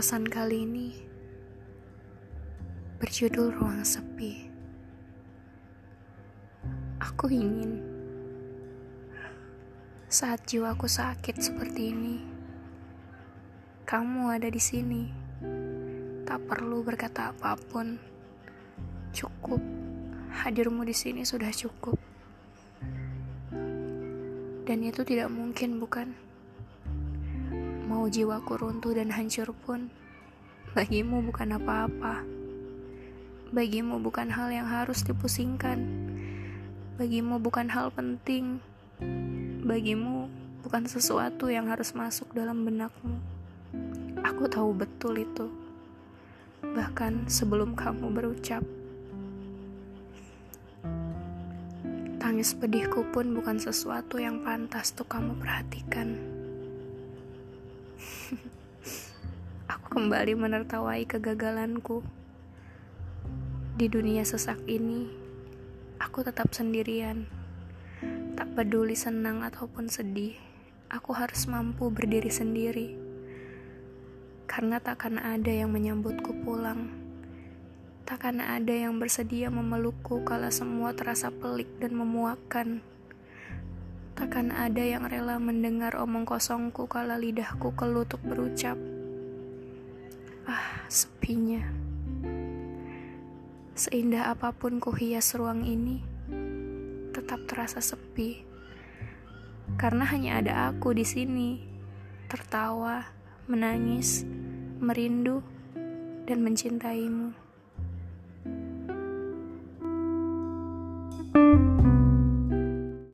Pesan kali ini berjudul Ruang Sepi. Aku ingin saat jiwaku sakit seperti ini, kamu ada di sini. Tak perlu berkata apa pun. Cukup hadirmu di sini sudah cukup. Dan itu tidak mungkin, bukan? Mau jiwaku runtuh dan hancur pun, bagimu bukan apa-apa. Bagimu bukan hal yang harus dipusingkan. Bagimu bukan hal penting. Bagimu bukan sesuatu yang harus masuk dalam benakmu. Aku tahu betul itu. Bahkan sebelum kamu berucap. Tangis pedihku pun bukan sesuatu yang pantas tuh kamu perhatikan. Aku kembali menertawai kegagalanku. Di dunia sesak ini, aku tetap sendirian. Tak peduli senang ataupun sedih, aku harus mampu berdiri sendiri. Karena takkan ada yang menyambutku pulang. Takkan ada yang bersedia memelukku kala semua terasa pelik dan memuakkan. Takkan ada yang rela mendengar omong kosongku kala lidahku kelutuk berucap. Ah, sepinya. Seindah apa pun ku hias ruang ini, tetap terasa sepi. Karena hanya ada aku di sini, tertawa, menangis, merindu, dan mencintaimu.